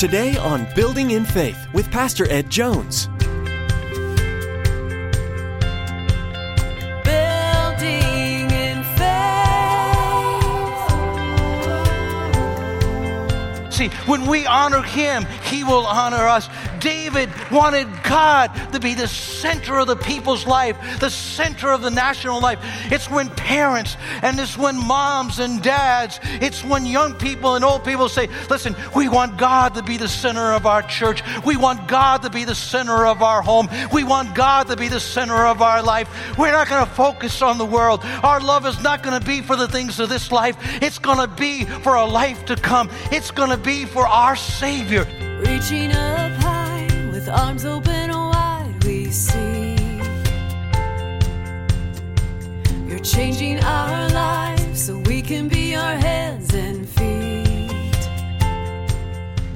Today on Building in Faith with Pastor Ed Jones. Building in faith. See, when we honor him, he will honor us. David wanted God to be the center of the people's life, the center of the national life. It's when parents and it's when moms and dads, it's when young people and old people say, listen, we want God to be the center of our church. We want God to be the center of our home. We want God to be the center of our life. We're not going to focus on the world. Our love is not going to be for the things of this life. It's going to be for a life to come. It's going to be for our Savior. Reaching up arms open wide, we see you're changing our lives so we can be our hands and feet.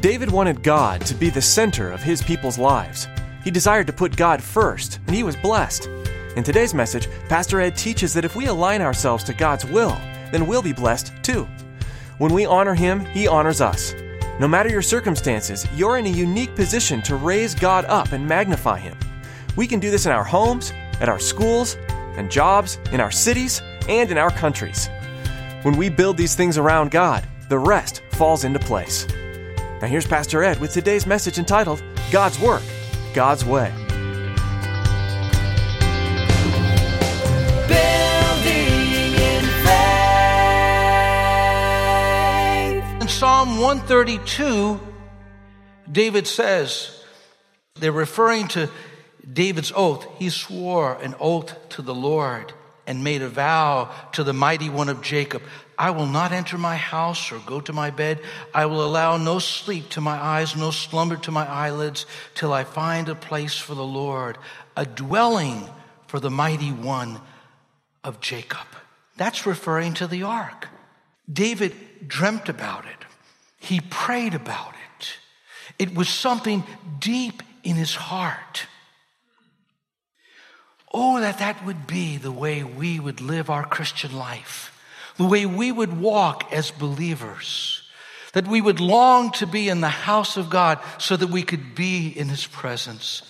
David wanted God to be the center of his people's lives. He desired to put God first, and he was blessed. In today's message, Pastor Ed teaches that if we align ourselves to God's will, then we'll be blessed too. When we honor him, he honors us. No matter your circumstances, you're in a unique position to raise God up and magnify him. We can do this in our homes, at our schools, and jobs, in our cities, and in our countries. When we build these things around God, the rest falls into place. Now, here's Pastor Ed with today's message entitled God's Work, God's Way. Psalm 132, David says, they're referring to David's oath. He swore an oath to the Lord and made a vow to the mighty one of Jacob. I will not enter my house or go to my bed. I will allow no sleep to my eyes, no slumber to my eyelids, till I find a place for the Lord, a dwelling for the mighty one of Jacob. That's referring to the ark. David dreamt about it. He prayed about it. It was something deep in his heart. Oh, that that would be the way we would live our Christian life, the way we would walk as believers, that we would long to be in the house of God so that we could be in his presence,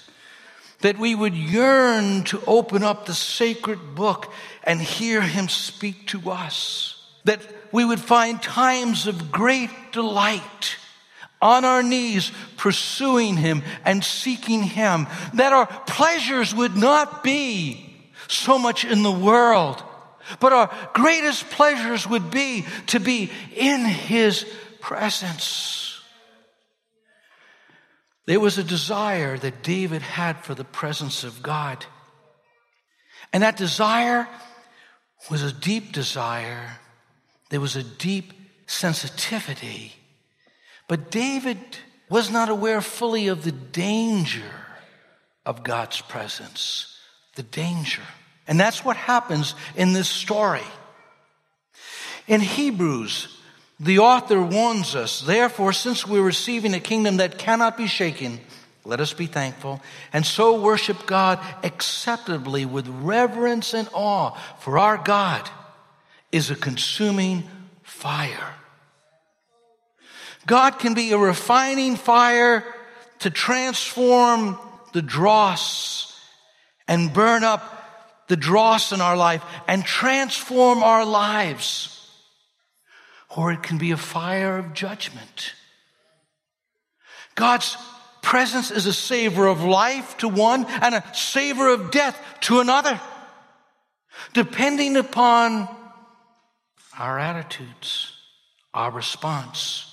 that we would yearn to open up the sacred book and hear him speak to us, that we would find times of great delight on our knees pursuing him and seeking him, that our pleasures would not be so much in the world, but our greatest pleasures would be to be in his presence. There was a desire that David had for the presence of God. And that desire was a deep desire. There was a deep sensitivity. But David was not aware fully of the danger of God's presence. The danger. And that's what happens in this story. In Hebrews, the author warns us, therefore, since we're receiving a kingdom that cannot be shaken, let us be thankful and so worship God acceptably with reverence and awe, for our God is a consuming fire. God can be a refining fire to transform the dross and burn up the dross in our life and transform our lives. Or it can be a fire of judgment. God's presence is a savor of life to one and a savor of death to another, depending upon our attitudes, our response.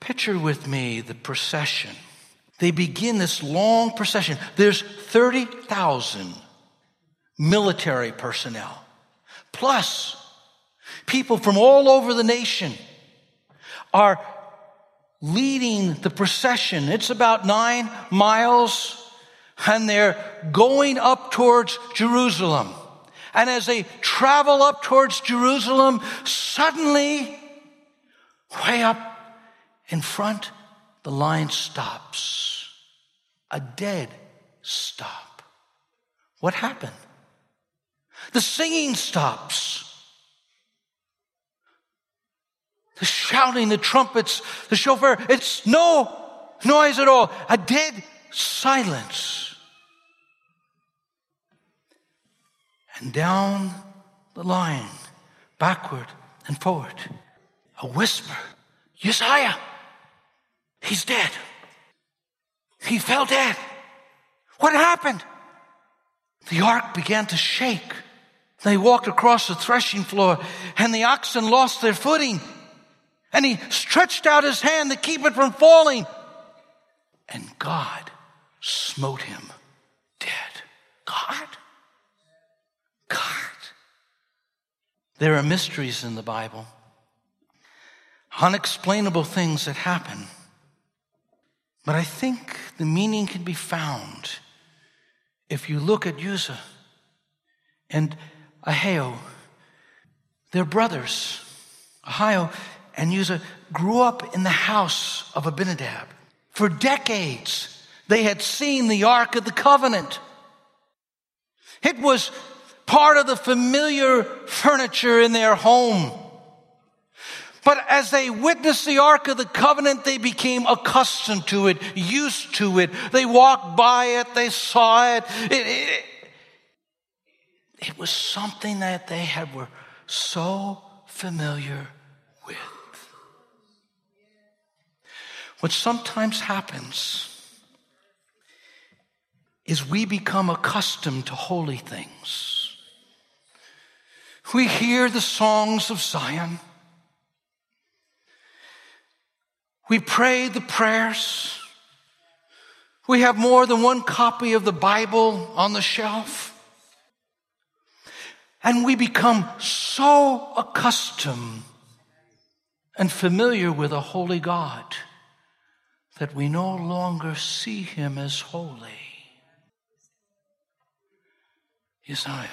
Picture with me the procession. They begin this long procession. There's 30,000 military personnel, plus people from all over the nation are leading the procession. It's about nine miles, and they're going up towards Jerusalem. And as they travel up towards Jerusalem, suddenly, way up in front, the line stops. A dead stop. What happened? The singing stops. the shouting, the trumpets, the shofar. It's no noise at all. A dead silence. And down the line, backward and forward, a whisper Uzzah, he's dead. He fell dead. What happened? The ark began to shake. They walked across the threshing floor and the oxen lost their footing. And he stretched out his hand to keep it from falling. And God smote him dead. God? God. There are mysteries in the Bible, unexplainable things that happen. But I think the meaning can be found if you look at Uzzah and Ahio. They're brothers. Ahio and Uzzah grew up in the house of Abinadab. For decades, they had seen the Ark of the Covenant. It was part of the familiar furniture in their home. But as they witnessed the Ark of the Covenant, they became accustomed to it, used to it. They walked by it, they saw it. It, it, it was something that they had, were so familiar with. What sometimes happens is we become accustomed to holy things. We hear the songs of Zion. We pray the prayers. We have more than one copy of the Bible on the shelf. And we become so accustomed and familiar with a holy God that we no longer see him as holy. Uzzah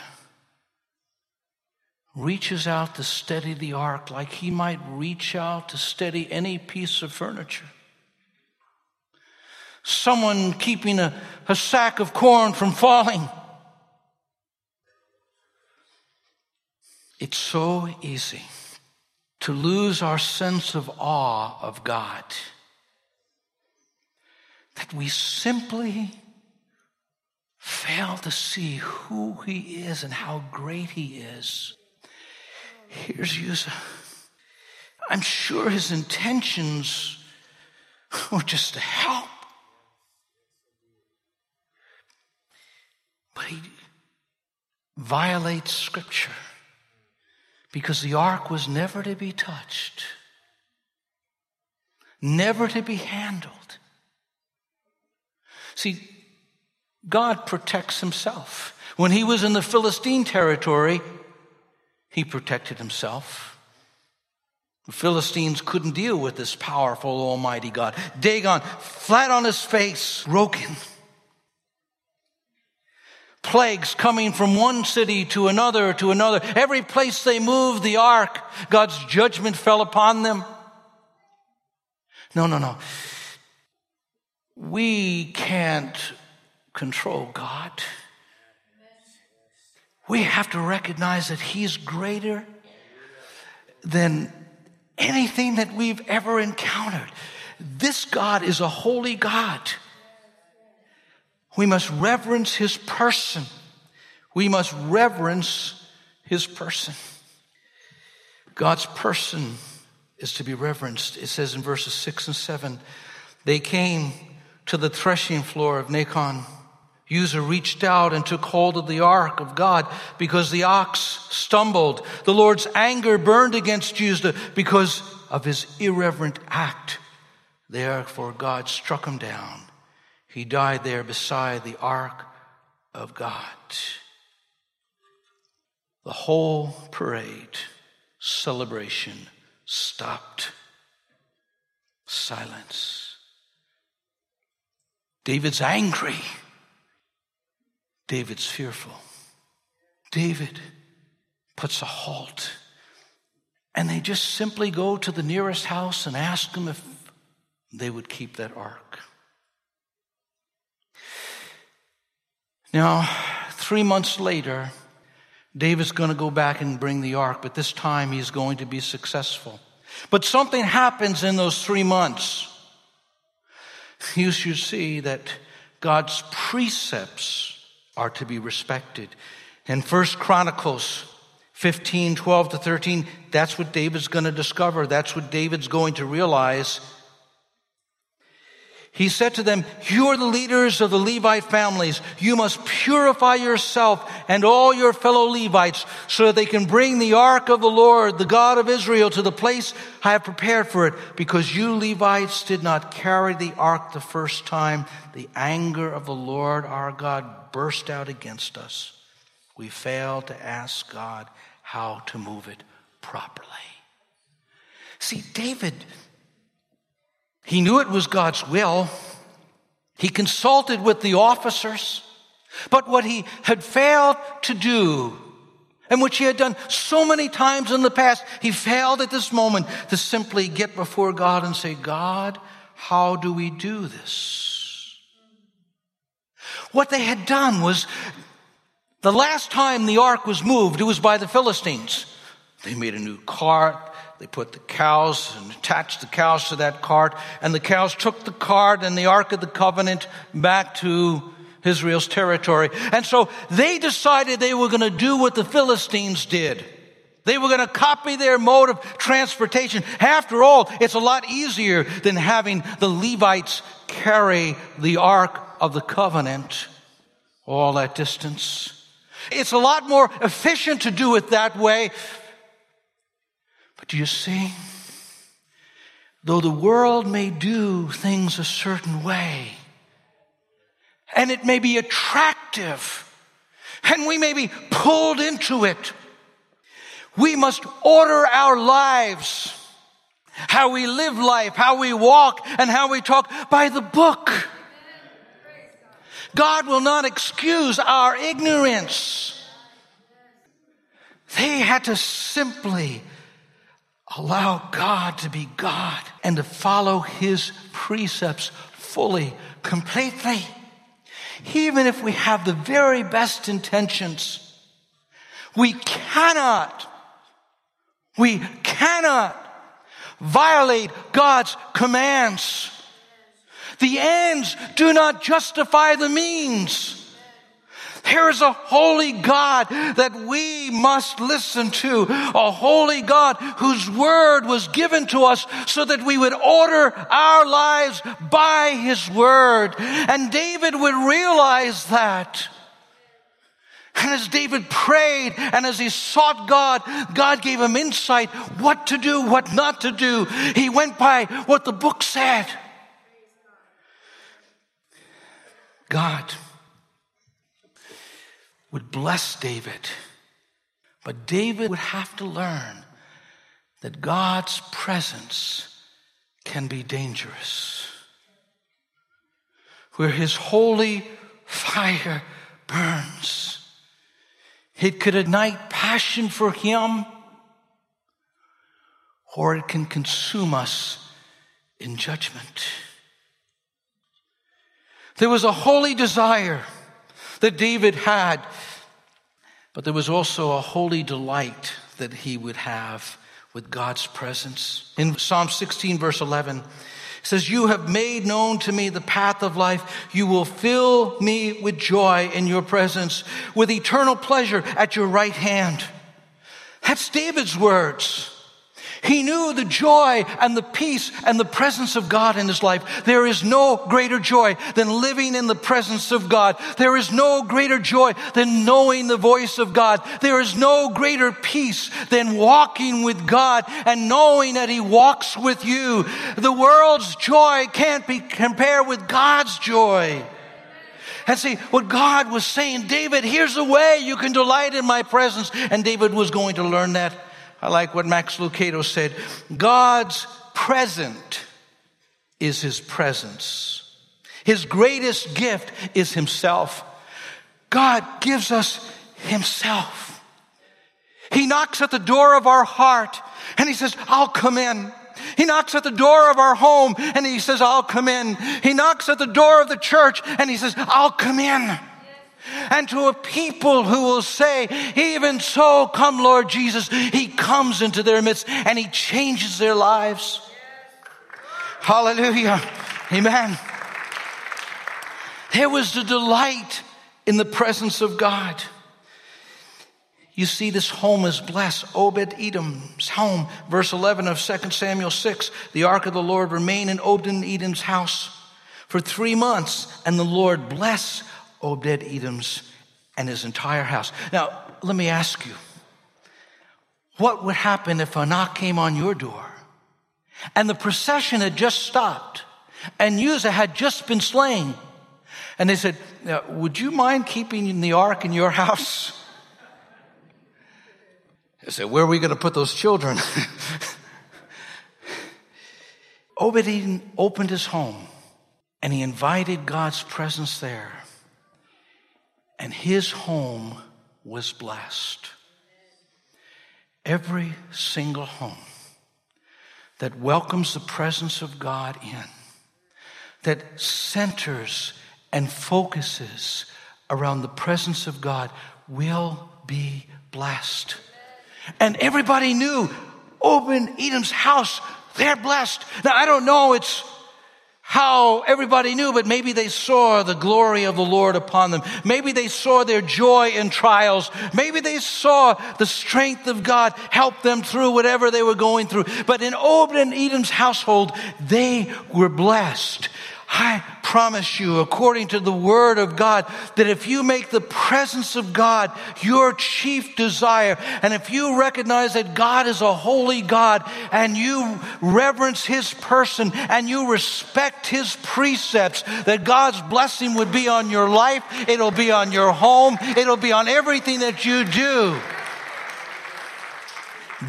reaches out to steady the ark like he might reach out to steady any piece of furniture. Someone keeping a, a sack of corn from falling. It's so easy to lose our sense of awe of God that we simply fail to see who he is and how great he is. Here's Uzzah. I'm sure his intentions were just to help. But he violates scripture because the ark was never to be touched, never to be handled. See, God protects himself. When he was in the Philistine territory, he protected himself. The Philistines couldn't deal with this powerful, almighty God. Dagon, flat on his face, broken. Plagues coming from one city to another to another. Every place they moved the ark, God's judgment fell upon them. No, no, no. We can't control God. We have to recognize that He's greater than anything that we've ever encountered. This God is a holy God. We must reverence His person. We must reverence His person. God's person is to be reverenced. It says in verses six and seven, they came to the threshing floor of Nacon. Uzzah reached out and took hold of the ark of God because the ox stumbled. The Lord's anger burned against Uzzah because of his irreverent act. Therefore, God struck him down. He died there beside the ark of God. The whole parade, celebration stopped. Silence. David's angry. David's fearful. David puts a halt. And they just simply go to the nearest house and ask them if they would keep that ark. Now, three months later, David's going to go back and bring the ark, but this time he's going to be successful. But something happens in those three months. You should see that God's precepts are to be respected. In First Chronicles 15, 12 to 13, that's what David's going to discover. That's what David's going to realize he said to them, You are the leaders of the Levite families. You must purify yourself and all your fellow Levites so that they can bring the ark of the Lord, the God of Israel, to the place I have prepared for it. Because you Levites did not carry the ark the first time, the anger of the Lord our God burst out against us. We failed to ask God how to move it properly. See, David he knew it was God's will. He consulted with the officers. But what he had failed to do, and which he had done so many times in the past, he failed at this moment to simply get before God and say, God, how do we do this? What they had done was the last time the ark was moved, it was by the Philistines. They made a new cart. They put the cows and attached the cows to that cart, and the cows took the cart and the Ark of the Covenant back to Israel's territory. And so they decided they were going to do what the Philistines did. They were going to copy their mode of transportation. After all, it's a lot easier than having the Levites carry the Ark of the Covenant all that distance. It's a lot more efficient to do it that way do you see? Though the world may do things a certain way, and it may be attractive, and we may be pulled into it, we must order our lives, how we live life, how we walk, and how we talk by the book. God will not excuse our ignorance. They had to simply allow God to be God and to follow His precepts fully, completely. Even if we have the very best intentions, we cannot, we cannot violate God's commands. The ends do not justify the means. There is a holy God that we must listen to, a holy God whose word was given to us so that we would order our lives by his word. And David would realize that. And as David prayed and as he sought God, God gave him insight what to do, what not to do. He went by what the book said. God would bless David. But David would have to learn that God's presence can be dangerous. Where his holy fire burns, it could ignite passion for him, or it can consume us in judgment. There was a holy desire that David had, but there was also a holy delight that he would have with God's presence. In Psalm 16, verse 11, it says, You have made known to me the path of life. You will fill me with joy in your presence, with eternal pleasure at your right hand. That's David's words. He knew the joy and the peace and the presence of God in his life. There is no greater joy than living in the presence of God. There is no greater joy than knowing the voice of God. There is no greater peace than walking with God and knowing that he walks with you. The world's joy can't be compared with God's joy. And see, what God was saying, David, here's a way you can delight in my presence. And David was going to learn that I like what Max Lucado said. God's present is his presence. His greatest gift is himself. God gives us himself. He knocks at the door of our heart and he says, I'll come in. He knocks at the door of our home and he says, I'll come in. He knocks at the door of the church and he says, I'll come in. And to a people who will say, even so, come Lord Jesus, He comes into their midst and He changes their lives. Hallelujah. Amen. There was the delight in the presence of God. You see, this home is blessed. Obed Edom's home, verse 11 of 2 Samuel 6. The ark of the Lord remained in Obed Edom's house for three months, and the Lord blessed Obed Edom's and his entire house. Now, let me ask you what would happen if a knock came on your door and the procession had just stopped and Uzzah had just been slain? And they said, Would you mind keeping the ark in your house? I said, Where are we going to put those children? Obed Edom opened his home and he invited God's presence there. And his home was blessed. Every single home that welcomes the presence of God in, that centers and focuses around the presence of God will be blessed. And everybody knew Obed Edom's house, they're blessed. Now, I don't know it's how everybody knew, but maybe they saw the glory of the Lord upon them. Maybe they saw their joy in trials. Maybe they saw the strength of God help them through whatever they were going through. But in Obed and Edom's household, they were blessed. I promise you, according to the word of God, that if you make the presence of God your chief desire, and if you recognize that God is a holy God, and you reverence his person, and you respect his precepts, that God's blessing would be on your life, it'll be on your home, it'll be on everything that you do.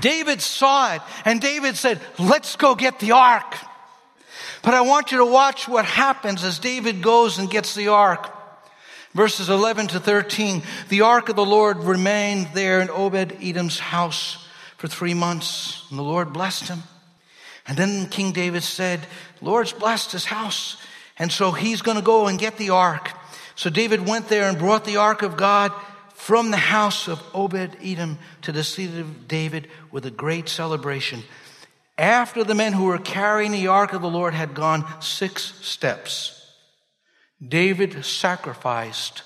David saw it, and David said, Let's go get the ark. But I want you to watch what happens as David goes and gets the ark. Verses 11 to 13. The ark of the Lord remained there in Obed Edom's house for three months, and the Lord blessed him. And then King David said, Lord's blessed his house. And so he's going to go and get the ark. So David went there and brought the ark of God from the house of Obed Edom to the city of David with a great celebration after the men who were carrying the ark of the Lord had gone six steps, David sacrificed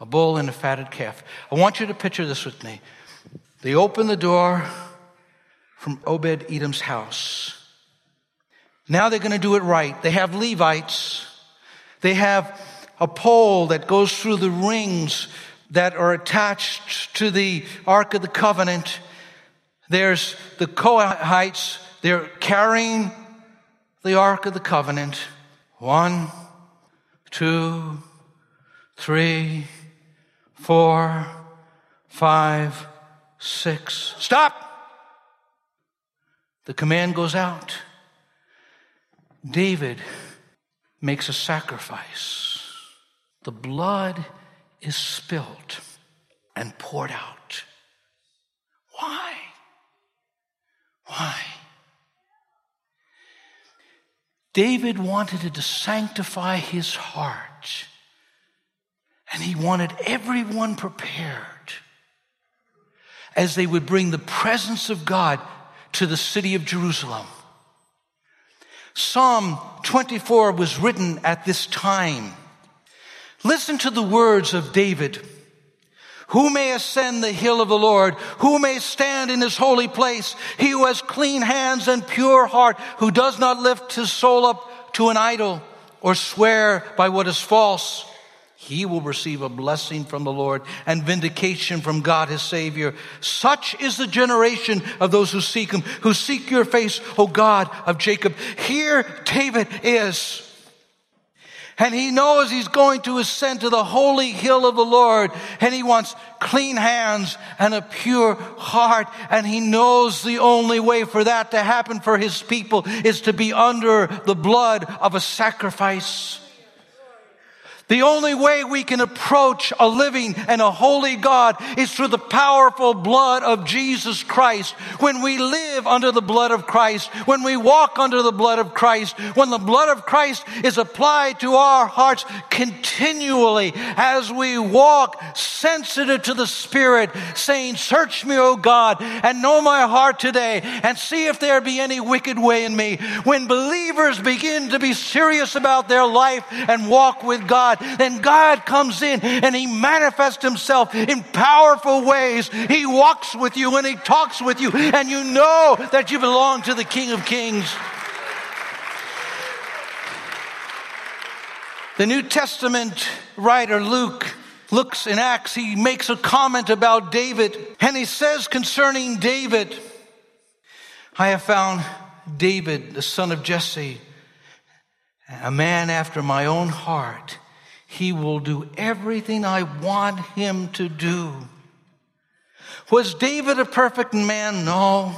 a bull and a fatted calf. I want you to picture this with me. They open the door from Obed Edom's house. Now they're going to do it right. They have Levites. They have a pole that goes through the rings that are attached to the Ark of the Covenant. There's the Kohathites they're carrying the Ark of the Covenant. One, two, three, four, five, six. Stop! The command goes out. David makes a sacrifice. The blood is spilled and poured out. Why? Why? David wanted to sanctify his heart, and he wanted everyone prepared as they would bring the presence of God to the city of Jerusalem. Psalm 24 was written at this time. Listen to the words of David. Who may ascend the hill of the Lord? Who may stand in his holy place? He who has clean hands and pure heart, who does not lift his soul up to an idol or swear by what is false. He will receive a blessing from the Lord and vindication from God his Savior. Such is the generation of those who seek him, who seek your face, O God of Jacob. Here David is. And he knows he's going to ascend to the holy hill of the Lord. And he wants clean hands and a pure heart. And he knows the only way for that to happen for his people is to be under the blood of a sacrifice. The only way we can approach a living and a holy God is through the powerful blood of Jesus Christ. When we live under the blood of Christ, when we walk under the blood of Christ, when the blood of Christ is applied to our hearts continually as we walk sensitive to the Spirit, saying, Search me, O God, and know my heart today, and see if there be any wicked way in me. When believers begin to be serious about their life and walk with God, God, then God comes in and He manifests Himself in powerful ways. He walks with you and He talks with you, and you know that you belong to the King of Kings. The New Testament writer Luke looks in Acts, he makes a comment about David, and he says concerning David, I have found David, the son of Jesse, a man after my own heart. He will do everything I want him to do. Was David a perfect man? No.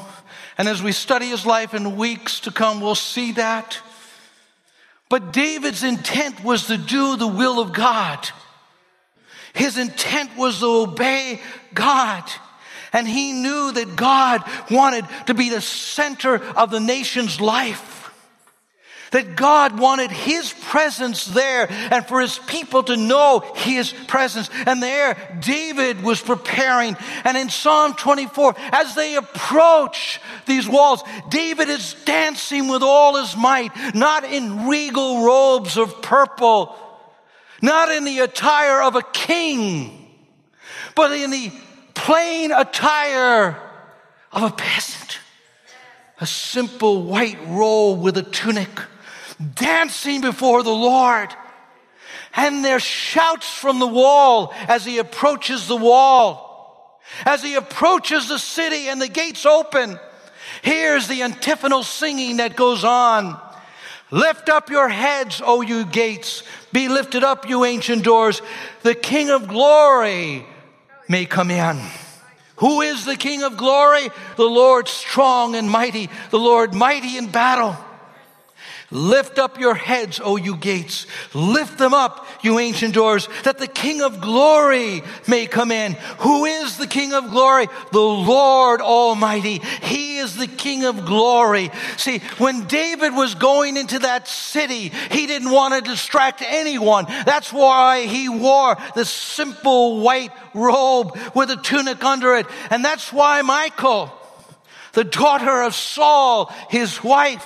And as we study his life in weeks to come, we'll see that. But David's intent was to do the will of God. His intent was to obey God. And he knew that God wanted to be the center of the nation's life. That God wanted His presence there and for His people to know His presence. And there, David was preparing. And in Psalm 24, as they approach these walls, David is dancing with all his might, not in regal robes of purple, not in the attire of a king, but in the plain attire of a peasant. A simple white robe with a tunic dancing before the Lord. And there's shouts from the wall as he approaches the wall. As he approaches the city and the gates open, here's the antiphonal singing that goes on. Lift up your heads, O you gates. Be lifted up, you ancient doors. The King of glory may come in. Who is the King of glory? The Lord strong and mighty, the Lord mighty in battle. Lift up your heads, O you gates. Lift them up, you ancient doors, that the King of glory may come in. Who is the King of glory? The Lord Almighty. He is the King of glory. See, when David was going into that city, he didn't want to distract anyone. That's why he wore the simple white robe with a tunic under it. And that's why Michal, the daughter of Saul, his wife,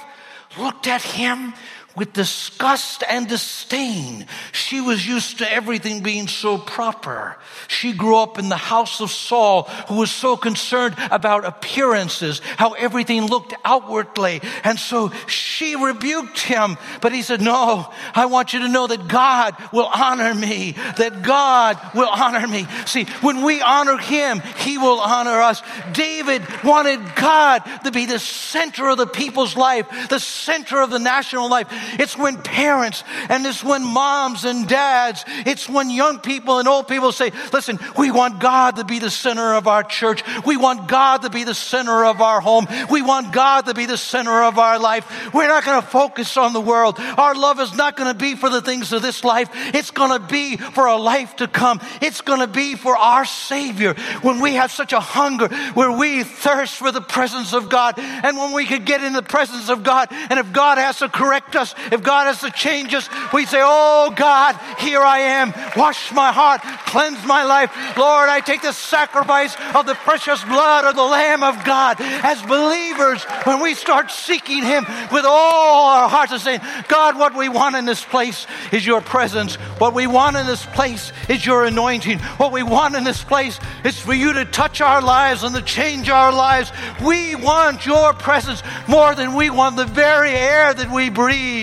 looked at him with disgust and disdain. She was used to everything being so proper. She grew up in the house of Saul, who was so concerned about appearances, how everything looked outwardly. And so she rebuked him, but he said, No, I want you to know that God will honor me, that God will honor me. See, when we honor him, he will honor us. David wanted God to be the center of the people's life, the center of the national life. It's when parents and it's when moms and dads, it's when young people and old people say, listen, we want God to be the center of our church. We want God to be the center of our home. We want God to be the center of our life. We're not going to focus on the world. Our love is not going to be for the things of this life. It's going to be for a life to come. It's going to be for our Savior. When we have such a hunger, where we thirst for the presence of God, and when we could get in the presence of God, and if God has to correct us, if God has to change us, we say, Oh God, here I am. Wash my heart, cleanse my life. Lord, I take the sacrifice of the precious blood of the Lamb of God. As believers, when we start seeking Him with all our hearts and saying, God, what we want in this place is your presence. What we want in this place is your anointing. What we want in this place is for you to touch our lives and to change our lives. We want your presence more than we want the very air that we breathe.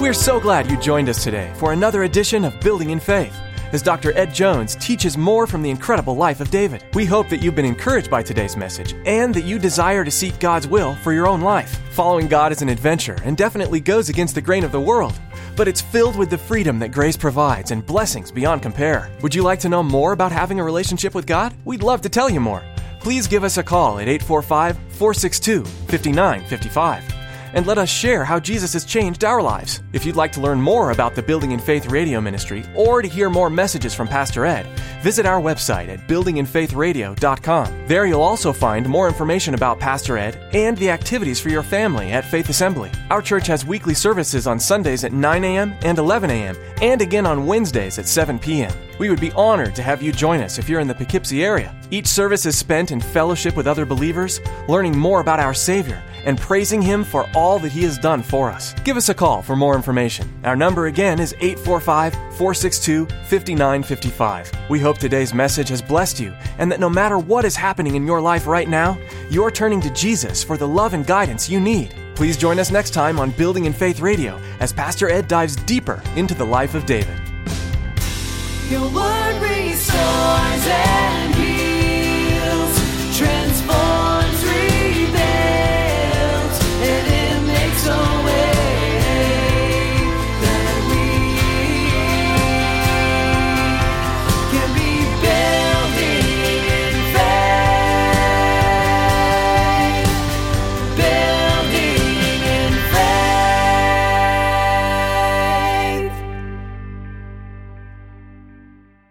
We're so glad you joined us today for another edition of Building in Faith as Dr. Ed Jones teaches more from the incredible life of David. We hope that you've been encouraged by today's message and that you desire to seek God's will for your own life. Following God is an adventure and definitely goes against the grain of the world, but it's filled with the freedom that grace provides and blessings beyond compare. Would you like to know more about having a relationship with God? We'd love to tell you more please give us a call at 845 462 5955 and let us share how Jesus has changed our lives. If you'd like to learn more about the Building in Faith radio ministry or to hear more messages from Pastor Ed, visit our website at buildinginfaithradio.com. There you'll also find more information about Pastor Ed and the activities for your family at Faith Assembly. Our church has weekly services on Sundays at 9 a.m. and 11 a.m. and again on Wednesdays at 7 p.m. We would be honored to have you join us if you're in the Poughkeepsie area. Each service is spent in fellowship with other believers, learning more about our Savior and praising Him for all that He has done for us. Give us a call for more information. Our number again is 845 462 5955. We hope today's message has blessed you and that no matter what is happening in your life right now, you're turning to Jesus for the love and guidance you need. Please join us next time on Building in Faith Radio as Pastor Ed dives deeper into the life of David. Your word restores and